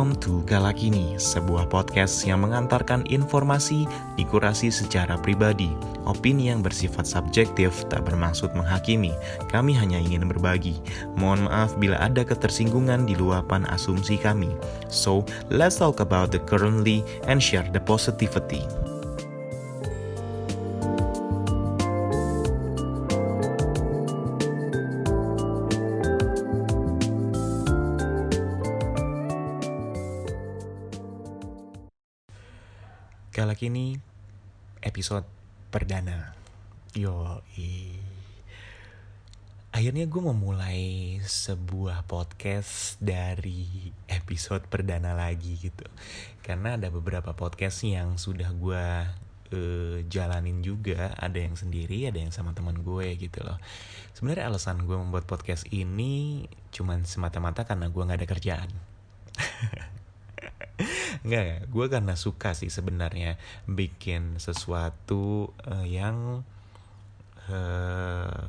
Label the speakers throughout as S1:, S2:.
S1: Welcome to Galakini, sebuah podcast yang mengantarkan informasi dikurasi secara pribadi. Opini yang bersifat subjektif tak bermaksud menghakimi, kami hanya ingin berbagi. Mohon maaf bila ada ketersinggungan di luapan asumsi kami. So, let's talk about the currently and share the positivity. Kala kini episode perdana. Yo, akhirnya gue memulai sebuah podcast dari episode perdana lagi gitu. Karena ada beberapa podcast yang sudah gue uh, jalanin juga. Ada yang sendiri, ada yang sama teman gue gitu loh. Sebenarnya alasan gue membuat podcast ini cuman semata-mata karena gue nggak ada kerjaan. Enggak, gue karena suka sih sebenarnya bikin sesuatu uh, yang uh,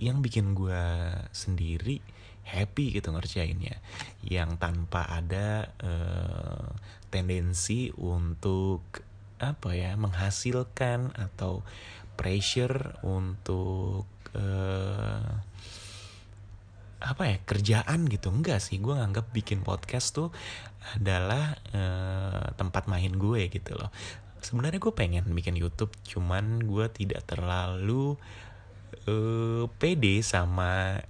S1: yang bikin gue sendiri happy gitu ngerjainnya, yang tanpa ada uh, tendensi untuk apa ya menghasilkan atau pressure untuk uh, apa ya kerjaan gitu. Enggak sih gue nganggap bikin podcast tuh adalah uh, tempat main gue gitu loh. Sebenarnya gue pengen bikin YouTube cuman gue tidak terlalu uh, pede sama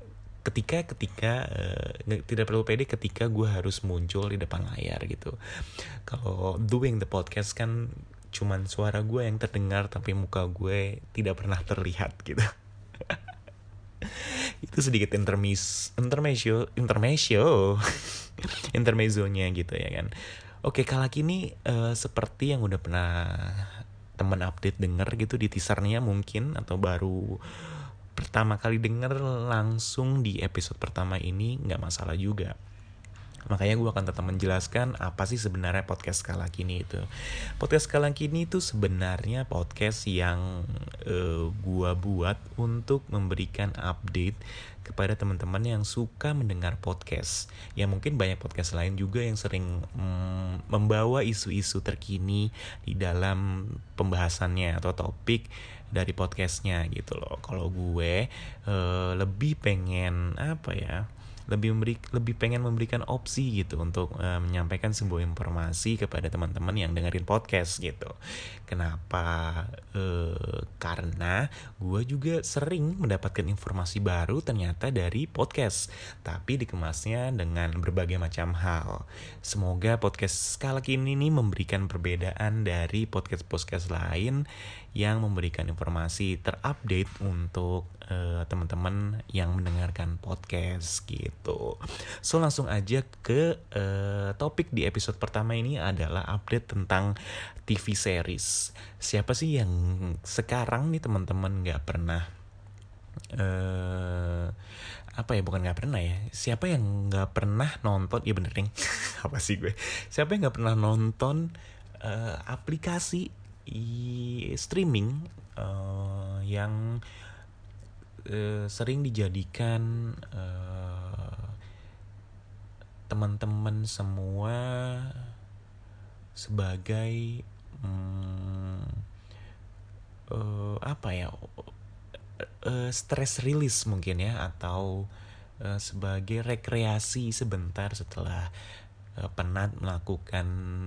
S1: ketika ketika uh, tidak perlu pede ketika gue harus muncul di depan layar gitu. Kalau doing the podcast kan cuman suara gue yang terdengar tapi muka gue tidak pernah terlihat gitu itu sedikit intermis intermezzo intermezzo intermezzonya gitu ya kan. Oke kala kini uh, seperti yang udah pernah teman update denger gitu di teasernya mungkin atau baru pertama kali denger langsung di episode pertama ini nggak masalah juga Makanya gue akan tetap menjelaskan apa sih sebenarnya podcast skala kini itu. Podcast skala kini itu sebenarnya podcast yang uh, gue buat untuk memberikan update kepada teman-teman yang suka mendengar podcast. Ya mungkin banyak podcast lain juga yang sering mm, membawa isu-isu terkini di dalam pembahasannya atau topik dari podcastnya gitu loh. Kalau gue uh, lebih pengen apa ya? Lebih memberi lebih pengen memberikan opsi gitu untuk uh, menyampaikan sebuah informasi kepada teman-teman yang dengerin podcast gitu. Kenapa? Uh, karena gue juga sering mendapatkan informasi baru ternyata dari podcast, tapi dikemasnya dengan berbagai macam hal. Semoga podcast skala kini ini memberikan perbedaan dari podcast-podcast lain yang memberikan informasi terupdate untuk uh, teman-teman yang mendengarkan podcast gitu. So langsung aja ke uh, topik di episode pertama ini adalah update tentang TV series. Siapa sih yang sekarang nih teman-teman nggak pernah uh, apa ya bukan nggak pernah ya siapa yang nggak pernah nonton ya bener nih apa sih gue siapa yang nggak pernah nonton uh, aplikasi streaming uh, yang sering dijadikan uh, teman-teman semua sebagai um, uh, apa ya stress release mungkin ya atau sebagai rekreasi sebentar setelah Eh, penat melakukan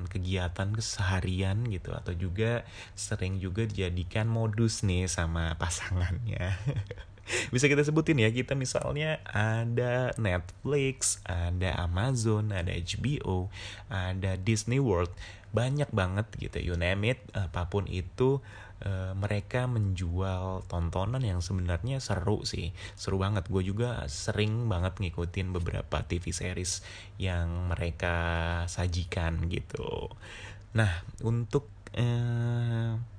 S1: kegiatan keseharian gitu atau juga sering juga dijadikan modus nih sama pasangannya. Bisa kita sebutin ya, kita misalnya ada Netflix, ada Amazon, ada HBO, ada Disney World, banyak banget gitu, you name it, apa pun itu uh, mereka menjual tontonan yang sebenarnya seru sih. Seru banget. Gue juga sering banget ngikutin beberapa TV series yang mereka sajikan gitu. Nah untuk uh,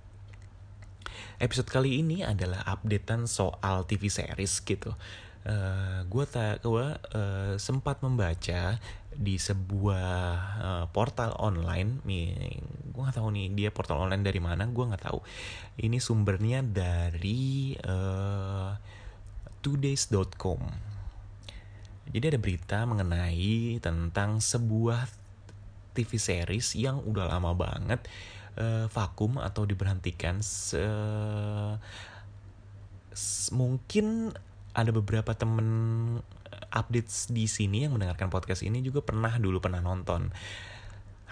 S1: episode kali ini adalah updatean soal TV series gitu. Uh, eh, gue tak gue uh, sempat membaca di sebuah uh, portal online. Gue nggak tahu nih dia portal online dari mana gue nggak tahu. Ini sumbernya dari uh, twodays.com jadi ada berita mengenai tentang sebuah TV series yang udah lama banget uh, vakum atau diberhentikan se mungkin ada beberapa temen updates di sini yang mendengarkan podcast ini juga pernah dulu pernah nonton.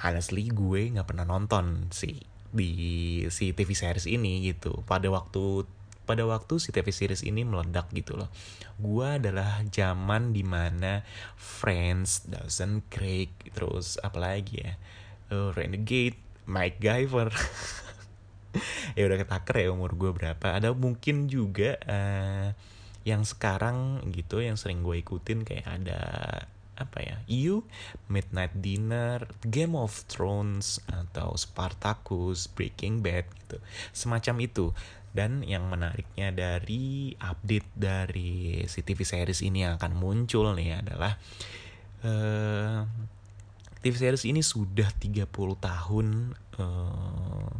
S1: Honestly gue nggak pernah nonton sih di si TV series ini gitu. Pada waktu pada waktu si TV series ini meledak gitu loh. Gue adalah zaman di mana Friends, Dawson Creek, terus apalagi ya, uh, Renegade, Mike Giver. ya udah ketaker ya umur gue berapa. Ada mungkin juga uh, yang sekarang gitu yang sering gue ikutin kayak ada apa ya You Midnight Dinner Game of Thrones atau Spartacus Breaking Bad gitu semacam itu dan yang menariknya dari update dari si TV series ini yang akan muncul nih adalah uh, TV series ini sudah 30 tahun uh,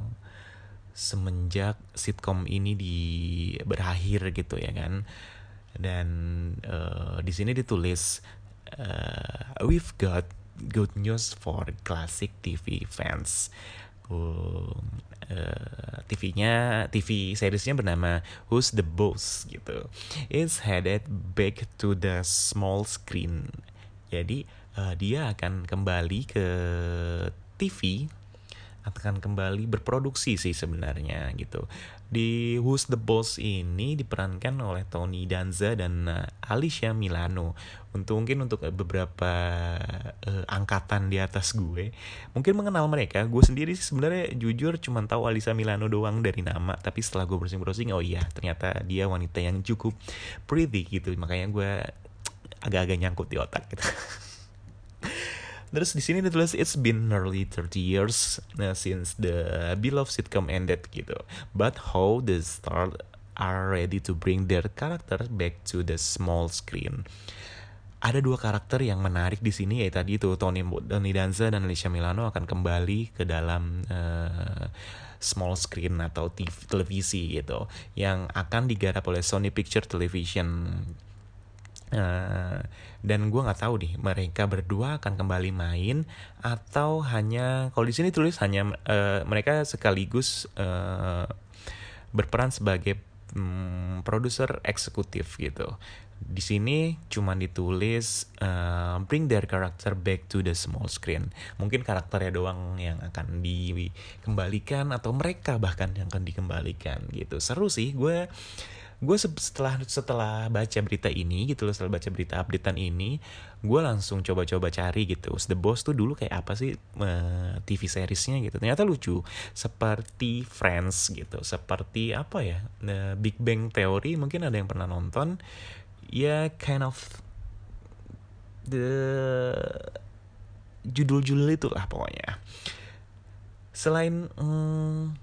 S1: semenjak sitkom ini di berakhir gitu ya kan dan uh, di sini ditulis uh, we've got good news for classic TV fans. Uh, uh, TV-nya TV seriesnya bernama Who's the Boss gitu. It's headed back to the small screen. Jadi uh, dia akan kembali ke TV akan kembali berproduksi sih sebenarnya gitu. Di Who's the Boss ini diperankan oleh Tony Danza dan uh, Alicia Milano. Untuk mungkin untuk beberapa uh, angkatan di atas gue, mungkin mengenal mereka. Gue sendiri sih sebenarnya jujur cuma tahu Alicia Milano doang dari nama, tapi setelah gue browsing-browsing, oh iya ternyata dia wanita yang cukup pretty gitu. Makanya gue agak-agak nyangkut di otak gitu. Terus di sini ditulis it's been nearly 30 years uh, since the beloved sitcom ended gitu. But how the stars are ready to bring their character back to the small screen. Ada dua karakter yang menarik di sini ya tadi itu Tony Tony Danza dan Alicia Milano akan kembali ke dalam uh, small screen atau TV, televisi gitu yang akan digarap oleh Sony Picture Television Uh, dan gue nggak tahu deh mereka berdua akan kembali main atau hanya kalau di sini tulis hanya uh, mereka sekaligus uh, berperan sebagai um, produser eksekutif gitu. Di sini cuma ditulis uh, bring their character back to the small screen. Mungkin karakternya doang yang akan dikembalikan atau mereka bahkan yang akan dikembalikan gitu. Seru sih gue gue setelah setelah baca berita ini gitu loh setelah baca berita updatean ini gue langsung coba-coba cari gitu. The Boss tuh dulu kayak apa sih uh, TV seriesnya gitu. Ternyata lucu. Seperti Friends gitu. Seperti apa ya uh, Big Bang Theory mungkin ada yang pernah nonton. Ya kind of the judul-judul itu lah pokoknya. Selain um,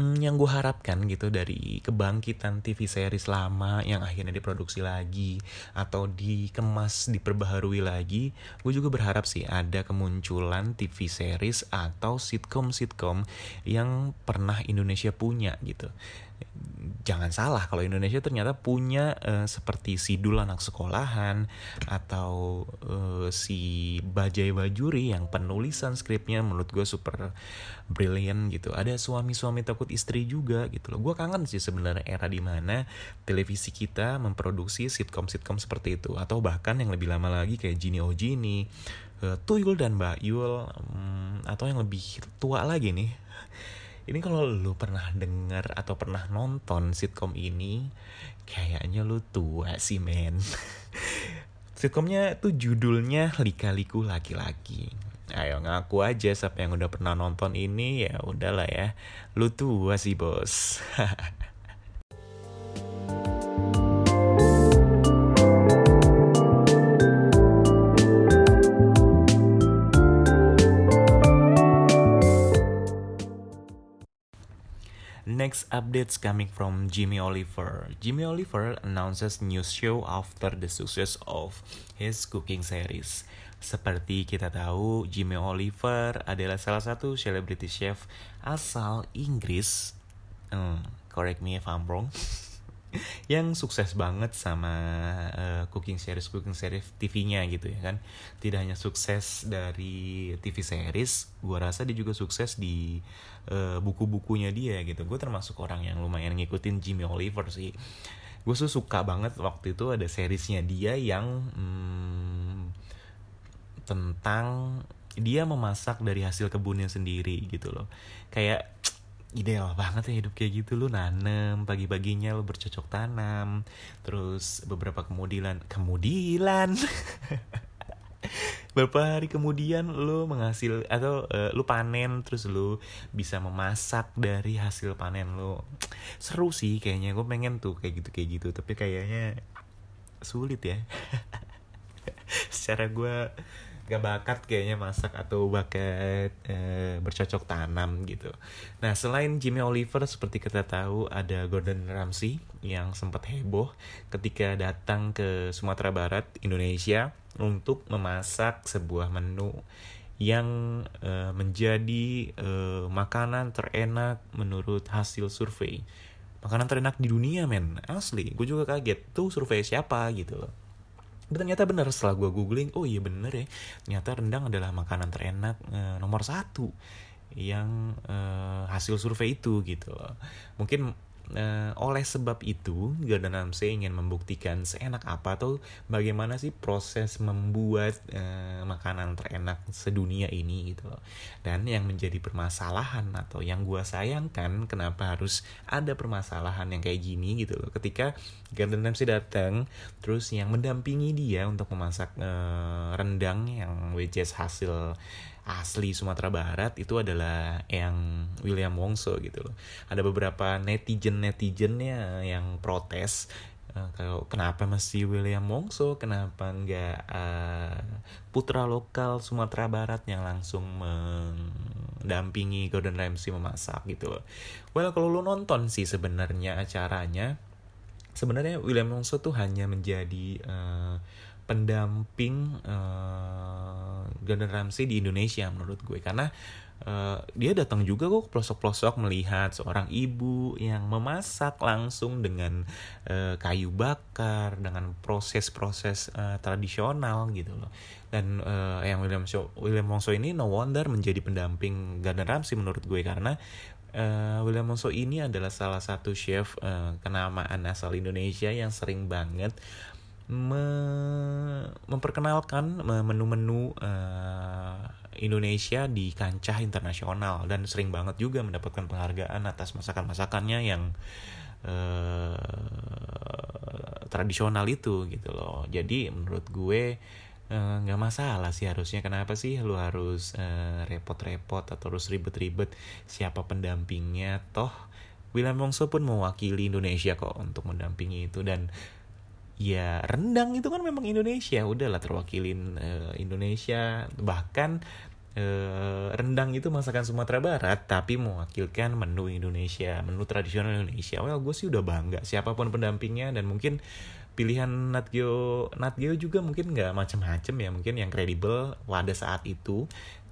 S1: hmm, yang gue harapkan gitu dari kebangkitan TV series lama yang akhirnya diproduksi lagi atau dikemas diperbaharui lagi gue juga berharap sih ada kemunculan TV series atau sitcom-sitcom yang pernah Indonesia punya gitu jangan salah kalau Indonesia ternyata punya uh, seperti Sidul anak sekolahan atau uh, si Bajai Bajuri yang penulisan skripnya menurut gue super brilliant gitu. Ada suami-suami takut istri juga gitu loh. Gue kangen sih sebenarnya era di mana televisi kita memproduksi sitkom-sitkom seperti itu atau bahkan yang lebih lama lagi kayak Gini Oh Gini, uh, Tuyul dan Mbak Yul um, atau yang lebih tua lagi nih ini kalau lu pernah denger atau pernah nonton sitkom ini, kayaknya lu tua sih men. Sitkomnya tuh judulnya Lika-liku Laki-laki. Ayo ngaku aja siapa yang udah pernah nonton ini ya udahlah ya. Lu tua sih bos. Next updates coming from Jimmy Oliver. Jimmy Oliver announces new show after the success of his cooking series. Seperti kita tahu, Jimmy Oliver adalah salah satu celebrity chef asal Inggris. Hmm, correct me if I'm wrong. yang sukses banget sama uh, cooking series cooking series TV-nya gitu ya kan. Tidak hanya sukses dari TV series gue rasa dia juga sukses di uh, buku-bukunya dia gitu. Gue termasuk orang yang lumayan ngikutin Jimmy Oliver sih. Gue tuh suka banget waktu itu ada seriesnya dia yang hmm, tentang dia memasak dari hasil kebunnya sendiri gitu loh. Kayak ideal banget ya hidup kayak gitu. Lu nanem pagi-paginya lu bercocok tanam terus beberapa kemudian kemudian beberapa hari kemudian lu menghasil atau uh, lu panen terus lu bisa memasak dari hasil panen lu. Seru sih kayaknya gue pengen tuh kayak gitu kayak gitu. Tapi kayaknya sulit ya. Secara gue gak bakat kayaknya masak atau bakat e, bercocok tanam gitu. Nah selain Jimmy Oliver seperti kita tahu ada Gordon Ramsay yang sempat heboh ketika datang ke Sumatera Barat Indonesia untuk memasak sebuah menu yang e, menjadi e, makanan terenak menurut hasil survei. Makanan terenak di dunia men, asli. Gue juga kaget tuh survei siapa gitu loh ternyata benar setelah gue googling oh iya bener ya ternyata rendang adalah makanan terenak e, nomor satu yang e, hasil survei itu gitu loh. Mungkin uh, oleh sebab itu Gordon Ramsay ingin membuktikan seenak apa atau bagaimana sih proses membuat uh, makanan terenak sedunia ini gitu loh. Dan yang menjadi permasalahan atau yang gue sayangkan kenapa harus ada permasalahan yang kayak gini gitu loh. Ketika Gordon Ramsay datang terus yang mendampingi dia untuk memasak uh, rendang yang is hasil asli Sumatera Barat itu adalah yang William Wongso gitu loh. Ada beberapa netizen netizennya yang protes uh, kalau kenapa mesti William Wongso, kenapa nggak uh, putra lokal Sumatera Barat yang langsung mendampingi Gordon Ramsay memasak gitu loh. Well kalau lo nonton sih sebenarnya acaranya, sebenarnya William Wongso tuh hanya menjadi uh, pendamping uh, Gordon Ramsay di Indonesia menurut gue. Karena uh, dia datang juga kok pelosok-pelosok melihat seorang ibu yang memasak langsung dengan uh, kayu bakar dengan proses-proses uh, tradisional gitu loh. Dan uh, yang William Show, William Wongso ini no wonder menjadi pendamping Gordon Ramsay menurut gue. Karena uh, William Wongso ini adalah salah satu chef uh, kenamaan asal Indonesia yang sering banget me memperkenalkan menu-menu uh, Indonesia di kancah internasional dan sering banget juga mendapatkan penghargaan atas masakan-masakannya yang uh, tradisional itu gitu loh. Jadi menurut gue eh, nggak uh, masalah sih harusnya kenapa sih lu harus repot-repot uh, atau harus ribet-ribet siapa pendampingnya toh William Wongso pun mewakili Indonesia kok untuk mendampingi itu dan ya rendang itu kan memang Indonesia. Udahlah terwakilin uh, Indonesia. Bahkan uh, rendang itu masakan Sumatera Barat tapi mewakilkan menu Indonesia menu tradisional Indonesia. Well gue sih udah bangga siapa pun pendampingnya dan mungkin pilihan Natgio Natgio juga mungkin nggak macam-macam ya. Mungkin yang kredibel pada saat itu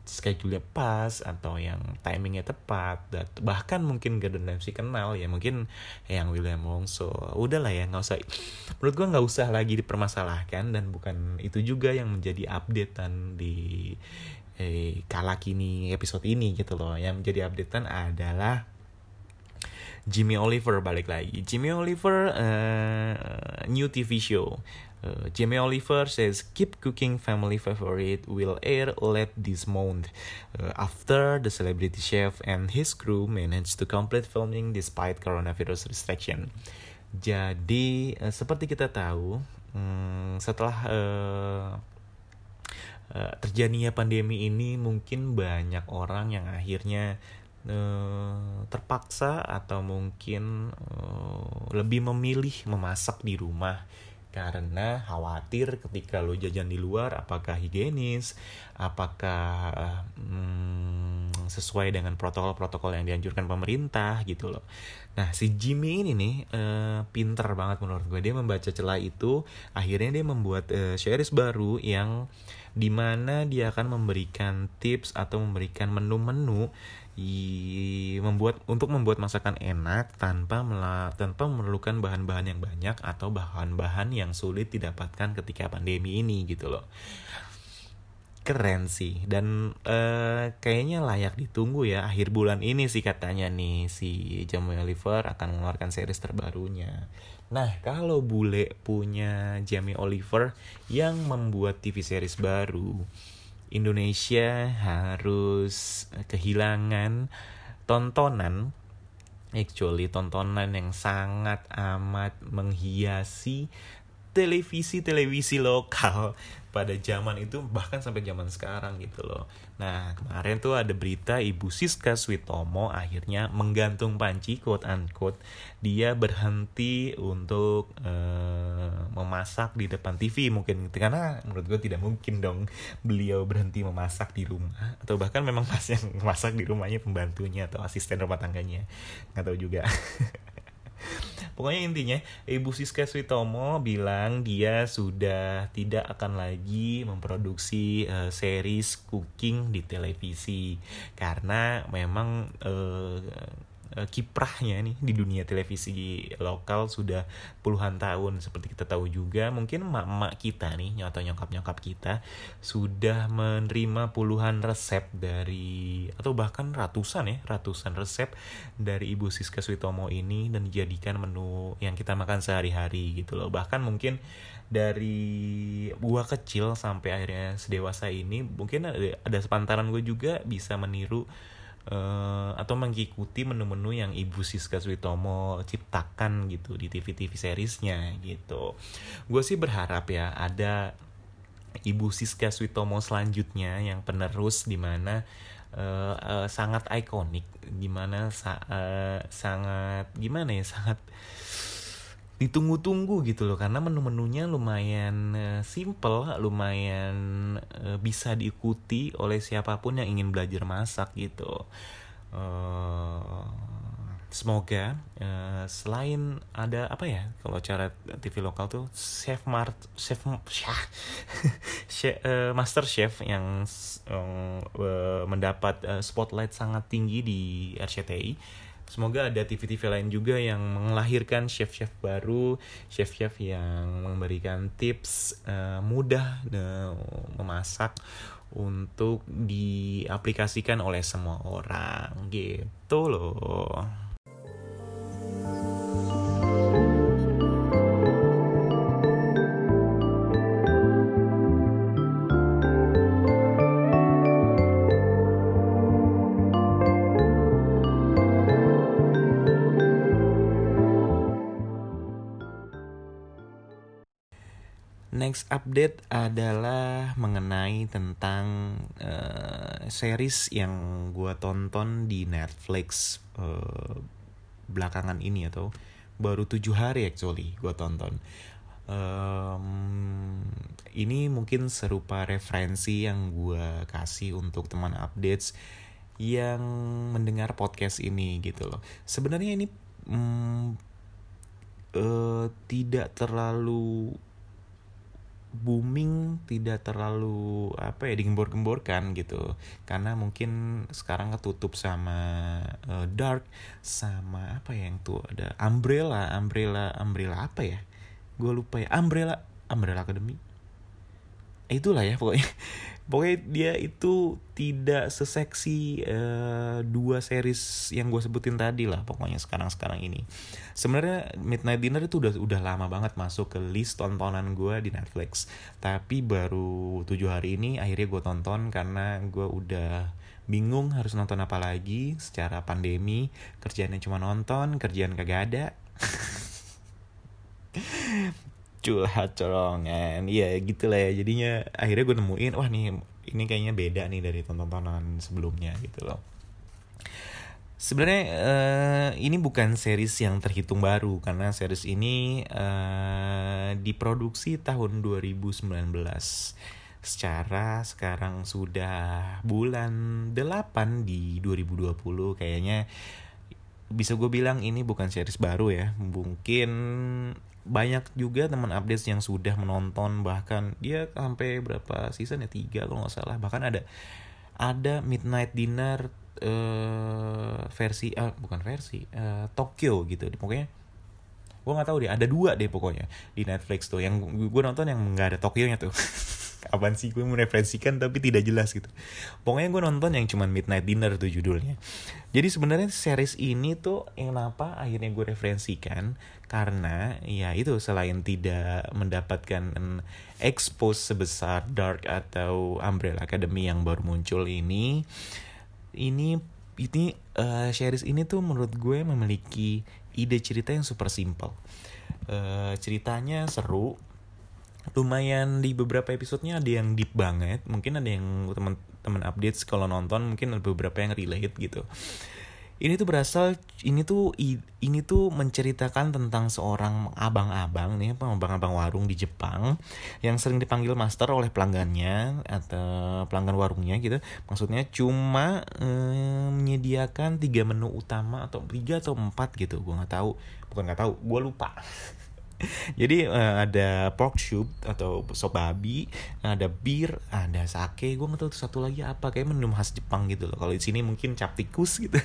S1: schedule-nya pas atau yang timingnya tepat dan bahkan mungkin Gordon Ramsay kenal ya mungkin yang William Wongso. Udahlah ya nggak usah menurut gua nggak usah lagi dipermasalahkan dan bukan itu juga yang menjadi updatean di eh, kala kini episode ini gitu loh. Yang menjadi updatean adalah Jimmy Oliver balik lagi. Jimmy Oliver uh, new TV show. Uh, Jamie Oliver says, "Keep cooking family favorite will air late this month. Uh, after the celebrity chef and his crew managed to complete filming despite coronavirus restriction." Jadi uh, seperti kita tahu, um, setelah uh, uh, terjadinya pandemi ini, mungkin banyak orang yang akhirnya uh, terpaksa atau mungkin uh, lebih memilih memasak di rumah? Karena khawatir ketika lo jajan di luar apakah higienis? Apakah hmm, sesuai dengan protokol-protokol yang dianjurkan pemerintah gitu loh. Nah si Jimmy ini nih uh, pinter banget menurut gue. Dia membaca celah itu akhirnya dia membuat uh, series baru yang di mana dia akan memberikan tips atau memberikan menu-menu membuat untuk membuat masakan enak tanpa mela, tanpa memerlukan bahan-bahan yang banyak atau bahan-bahan yang sulit didapatkan ketika pandemi ini gitu loh keren sih dan uh, kayaknya layak ditunggu ya akhir bulan ini sih katanya nih si Jamie Oliver akan mengeluarkan series terbarunya. Nah kalau bule punya Jamie Oliver yang membuat TV series baru, Indonesia harus kehilangan tontonan actually tontonan yang sangat amat menghiasi televisi-televisi lokal pada zaman itu bahkan sampai zaman sekarang gitu loh. Nah kemarin tuh ada berita Ibu Siska Switomo akhirnya menggantung panci quote unquote dia berhenti untuk uh, memasak di depan TV mungkin gitu. karena menurut gue tidak mungkin dong beliau berhenti memasak di rumah atau bahkan memang pas yang memasak di rumahnya pembantunya atau asisten rumah tangganya nggak tahu juga. Pokoknya intinya Ibu Siska Switomo bilang dia sudah tidak akan lagi memproduksi uh, series cooking di televisi. Karena memang uh, kiprahnya nih di dunia televisi lokal sudah puluhan tahun seperti kita tahu juga mungkin emak-emak kita nih atau nyokap-nyokap kita sudah menerima puluhan resep dari atau bahkan ratusan ya ratusan resep dari Ibu Siska Switomo ini dan dijadikan menu yang kita makan sehari-hari gitu loh. Bahkan mungkin dari buah kecil sampai akhirnya sedewasa ini mungkin ada, ada sepantaran gue juga bisa meniru uh, atau mengikuti menu-menu yang Ibu Siska Switomo ciptakan gitu di TV-TV seriesnya gitu. Gue sih berharap ya ada Ibu Siska Switomo selanjutnya yang penerus di mana uh, uh, sangat ikonik, gimana sa uh, sangat gimana ya sangat ditunggu-tunggu gitu loh karena menu-menunya lumayan uh, simple, lumayan uh, bisa diikuti oleh siapa pun yang ingin belajar masak gitu. Uh, semoga selain ada apa ya kalau cara TV lokal tuh chef mart chef master chef yang mendapat spotlight sangat tinggi di RCTI Semoga ada TV-TV lain juga yang melahirkan chef-chef baru, chef-chef yang memberikan tips uh, mudah uh, memasak untuk diaplikasikan oleh semua orang gitu loh. Next update adalah mengenai tentang uh, series yang gue tonton di Netflix uh, belakangan ini atau baru tujuh hari actually gue tonton. Um, ini mungkin serupa referensi yang gue kasih untuk teman updates yang mendengar podcast ini gitu loh. Sebenarnya ini um, uh, tidak terlalu booming tidak terlalu apa ya digembor-gemborkan gitu. Karena mungkin sekarang ketutup sama uh, dark sama apa ya yang tuh ada umbrella umbrella umbrella apa ya? Gue lupa ya. Umbrella umbrella academy itulah ya pokoknya. Pokoknya dia itu tidak seseksi uh, dua series yang gue sebutin tadi lah pokoknya sekarang sekarang ini. Sebenarnya Midnight Dinner itu udah udah lama banget masuk ke list tontonan gue di Netflix. Tapi baru tujuh hari ini akhirnya gue tonton karena gue udah bingung harus nonton apa lagi secara pandemi. Kerjaannya cuma nonton kerjaan kagak ada curhat corongan iya gitu lah ya. Jadinya akhirnya gue nemuin wah nih ini kayaknya beda nih dari tontonan sebelumnya gitu loh. Sebenarnya uh, ini bukan series yang terhitung baru karena series ini uh, diproduksi tahun 2019 secara sekarang sudah bulan 8 di 2020 kayaknya bisa gue bilang ini bukan series baru ya. Mungkin banyak juga teman updates yang sudah menonton bahkan dia sampai berapa season ya? Tiga kalau nggak salah. Bahkan ada ada midnight dinner uh, versi uh, bukan versi uh, Tokyo gitu. Pokoknya gue nggak tahu deh ada dua deh pokoknya di Netflix tuh. Yang gue nonton yang nggak ada Tokyo nya tuh apaan sih gue mereferensikan tapi tidak jelas gitu. Pokoknya gue nonton yang cuman Midnight Dinner tuh judulnya. Jadi sebenarnya series ini tuh yang apa akhirnya gue referensikan? Karena ya itu selain tidak mendapatkan expose sebesar Dark atau Umbrella Academy yang baru muncul ini ini ini uh, series ini tuh menurut gue memiliki ide cerita yang super simple. Uh, ceritanya seru, lumayan di beberapa episodenya ada yang deep banget, mungkin ada yang teman-teman update kalau nonton mungkin ada beberapa yang relate gitu. Ini tuh berasal ini tuh ini tuh menceritakan tentang seorang abang-abang nih abang-abang warung di Jepang yang sering dipanggil master oleh pelanggannya atau pelanggan warungnya gitu. Maksudnya cuma eh, menyediakan tiga menu utama atau tiga atau empat gitu. Gue nggak tahu bukan nggak tahu gue lupa Jadi uh, ada pork soup atau sop babi, ada bir, ada sake. Gue nggak tahu satu lagi apa kayak menu khas Jepang gitu loh. Kalau di sini mungkin cap tikus gitu.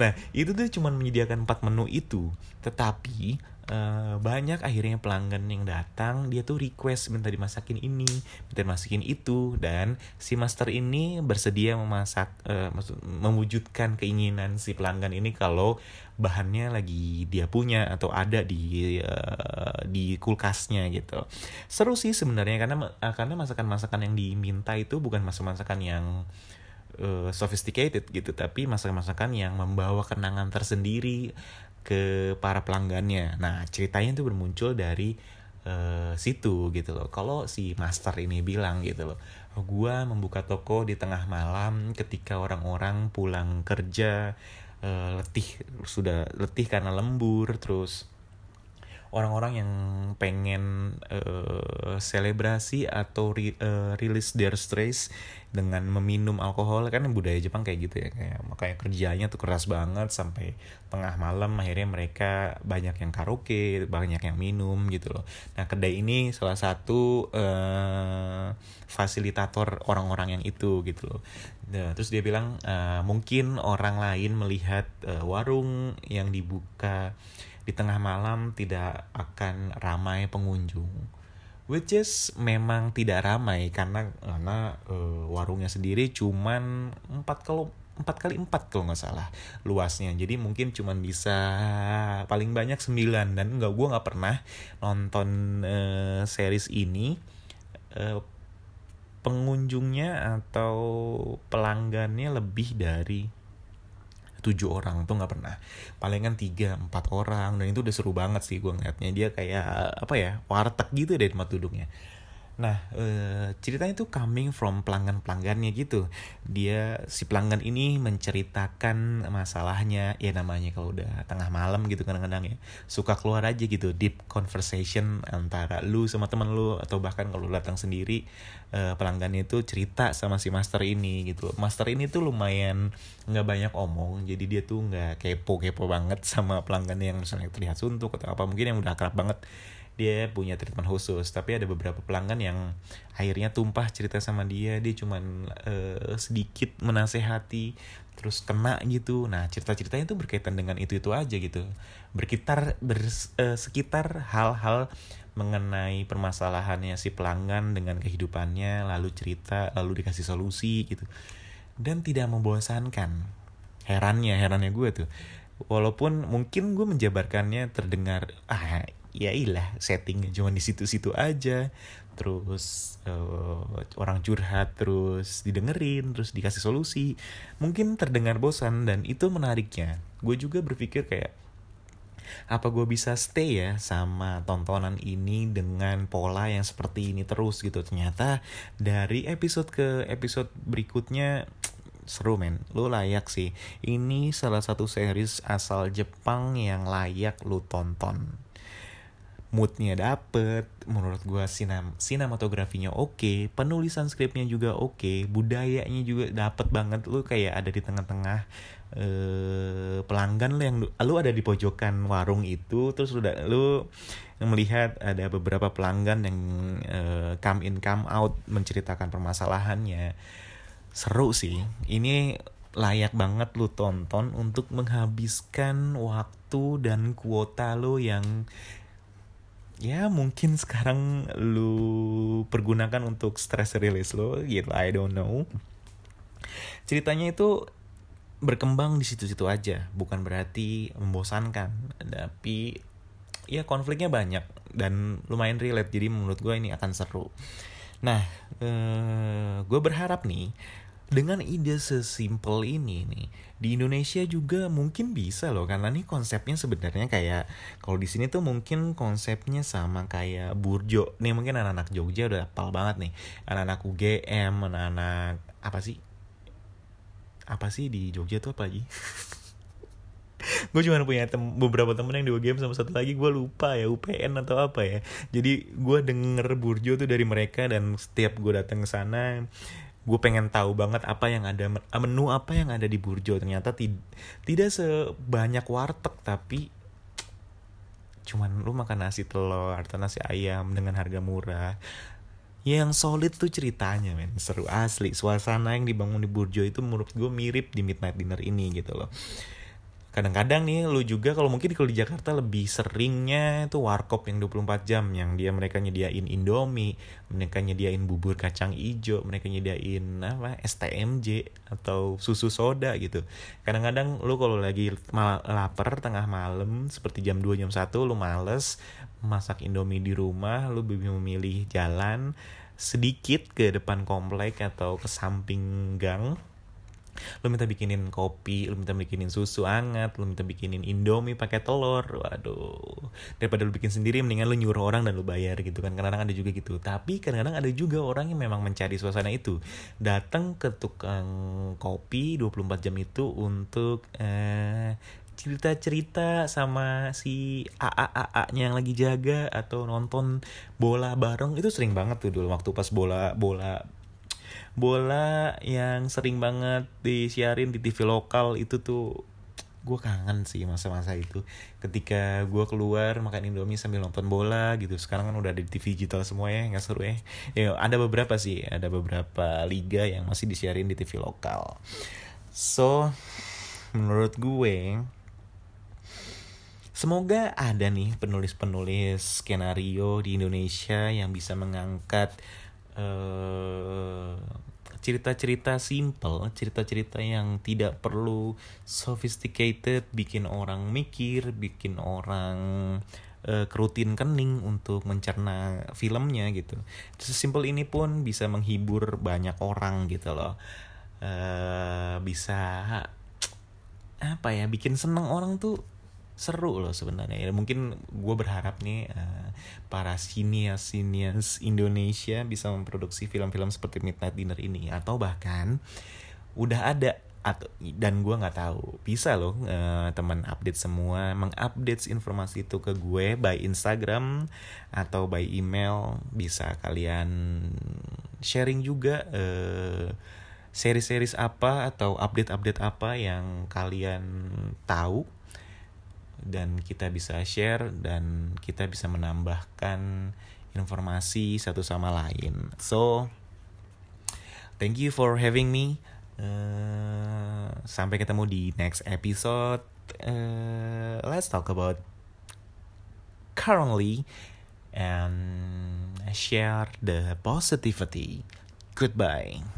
S1: Nah itu tuh cuma menyediakan empat menu itu. Tetapi uh, banyak akhirnya pelanggan yang datang dia tuh request minta dimasakin ini minta dimasakin itu dan si master ini bersedia memasak uh, maksud mewujudkan keinginan si pelanggan ini kalau bahannya lagi dia punya atau ada di uh, di kulkasnya gitu. Seru sih sebenarnya karena karena masakan-masakan yang diminta itu bukan masakan-masakan yang uh, sophisticated gitu tapi masakan-masakan yang membawa kenangan tersendiri ke para pelanggannya. Nah ceritanya itu bermuncul dari uh, situ gitu loh. Kalau si master ini bilang gitu loh oh, gua membuka toko di tengah malam ketika orang-orang pulang kerja uh, letih sudah letih karena lembur terus orang-orang yang pengen uh, selebrasi atau ri, uh, release their stress dengan meminum alkohol. Kan budaya Jepang kayak gitu ya kayak makanya kerjanya tuh keras banget sampai tengah malam akhirnya mereka banyak yang karaoke banyak yang minum gitu loh. Nah kedai ini salah satu uh, fasilitator orang-orang yang itu gitu loh. Nah, terus dia bilang uh, mungkin orang lain melihat uh, warung yang dibuka di tengah malam tidak akan ramai pengunjung. Which is memang tidak ramai karena karena uh, warungnya sendiri cuman empat kalau empat kali empat kalau nggak salah luasnya. Jadi mungkin cuman bisa paling banyak sembilan. Dan nggak gue nggak pernah nonton uh, series ini uh, pengunjungnya atau pelanggannya lebih dari tujuh orang tuh nggak pernah. Palingan tiga empat orang dan itu udah seru banget sih gue ngeliatnya. Dia kayak apa ya warteg gitu deh tempat duduknya Nah, e, ceritanya itu coming from pelanggan-pelanggannya gitu. Dia si pelanggan ini menceritakan masalahnya, ya namanya kalau udah tengah malam gitu kadang-kadang ya. Suka keluar aja gitu deep conversation antara lu sama temen lu atau bahkan kalau datang sendiri e, pelanggannya itu cerita sama si master ini gitu. Master ini tuh lumayan nggak banyak omong, jadi dia tuh nggak kepo-kepo banget sama pelanggan yang misalnya terlihat suntuk atau apa mungkin yang udah akrab banget dia punya treatment khusus tapi ada beberapa pelanggan yang akhirnya tumpah cerita sama dia dia cuman uh, sedikit menasehati terus kena gitu. Nah cerita-ceritanya itu berkaitan dengan itu itu aja gitu. Berkitar eh, uh, hal-hal mengenai permasalahannya si pelanggan dengan kehidupannya lalu cerita lalu dikasih solusi gitu. Dan tidak membosankan. Herannya herannya gue tuh. Walaupun mungkin gue menjabarkannya terdengar ah ya ilah settingnya cuma di situ-situ aja. Terus uh, orang curhat terus didengerin terus dikasih solusi. Mungkin terdengar bosan dan itu menariknya. Gue juga berpikir kayak apa gue bisa stay ya sama tontonan ini dengan pola yang seperti ini terus gitu. Ternyata dari episode ke episode berikutnya seru men. Lu layak sih. Ini salah satu series asal Jepang yang layak lu tonton moodnya dapet menurut gue sinam sinematografinya oke okay, penulisan skripnya juga oke okay, budayanya juga dapet banget. Lu kayak ada di tengah-tengah eh, pelanggan lu yang lu ada di pojokan warung itu terus udah lu melihat ada beberapa pelanggan yang eh, come in come out menceritakan permasalahannya. Seru sih. Ini layak banget lu tonton untuk menghabiskan waktu dan kuota lu yang ya mungkin sekarang lu pergunakan untuk stress release lo gitu I don't know. Ceritanya itu berkembang di situ-situ aja bukan berarti membosankan tapi ya konfliknya banyak dan lumayan relate. Jadi menurut gue ini akan seru. Nah eh, gue berharap nih dengan ide sesimpel ini nih di Indonesia juga mungkin bisa loh karena nih konsepnya sebenarnya kayak kalau di sini tuh mungkin konsepnya sama kayak burjo. Nih mungkin anak-anak Jogja udah hafal banget nih. Anak-anak UGM anak-anak apa sih? Apa sih di Jogja tuh apa lagi? Gue cuma punya tem beberapa temen yang di UGM sama satu lagi gue lupa ya UPN atau apa ya. Jadi gue denger burjo tuh dari mereka dan setiap gue datang ke sana gue pengen tahu banget apa yang ada menu apa yang ada di Burjo. Ternyata tid tidak sebanyak warteg tapi cuman lu makan nasi telur atau nasi ayam dengan harga murah. Yang solid tuh ceritanya men. Seru asli. Suasana yang dibangun di Burjo itu menurut gue mirip di Midnight Dinner ini gitu loh kadang-kadang nih lu juga kalau mungkin kalau di Jakarta lebih seringnya itu warkop yang 24 jam yang dia mereka nyediain Indomie, mereka nyediain bubur kacang ijo, mereka nyediain apa STMJ atau susu soda gitu. Kadang-kadang lu kalau lagi mal lapar tengah malam seperti jam 2 jam 1 lu males masak Indomie di rumah, lu memilih jalan sedikit ke depan komplek atau ke samping gang lu minta bikinin kopi lu minta bikinin susu hangat lu minta bikinin indomie pakai telur. Waduh. Daripada lu bikin sendiri mendingan lu nyuruh orang dan lu bayar gitu kan. Kadang-kadang ada juga gitu. Tapi kadang-kadang ada juga orang yang memang mencari suasana itu. Datang ke tukang kopi 24 jam itu untuk eh, cerita-cerita sama si AA-AA-nya yang lagi jaga atau nonton bola bareng. Itu sering banget tuh dulu waktu pas bola bola bola yang sering banget disiarin di TV lokal itu tuh gue kangen sih masa-masa itu. Ketika gue keluar makan indomie sambil nonton bola gitu. Sekarang kan udah ada di TV digital semua ya nggak seru ya. Ya ada beberapa sih ada beberapa liga yang masih disiarin di TV lokal. So menurut gue Semoga ada nih penulis-penulis skenario di Indonesia yang bisa mengangkat uh, cerita-cerita simple, cerita-cerita yang tidak perlu sophisticated, bikin orang mikir, bikin orang uh, kerutin kening untuk mencerna filmnya gitu. Sesimpel ini pun bisa menghibur banyak orang gitu loh. Uh, bisa apa ya bikin seneng orang tuh seru loh sebenarnya. Ya mungkin gue berharap nih uh, para sinias sinias Indonesia bisa memproduksi film-film seperti Midnight Dinner ini. Atau bahkan udah ada atau dan gue nggak tahu bisa loh uh, teman update semua mengupdate informasi itu ke gue by Instagram atau by email. Bisa kalian sharing juga uh, seri-series apa atau update-update apa yang kalian tahu dan kita bisa share dan kita bisa menambahkan informasi satu sama lain. So, thank you for having me. Uh, sampai ketemu di next episode. Uh, let's talk about currently and share the positivity. Goodbye.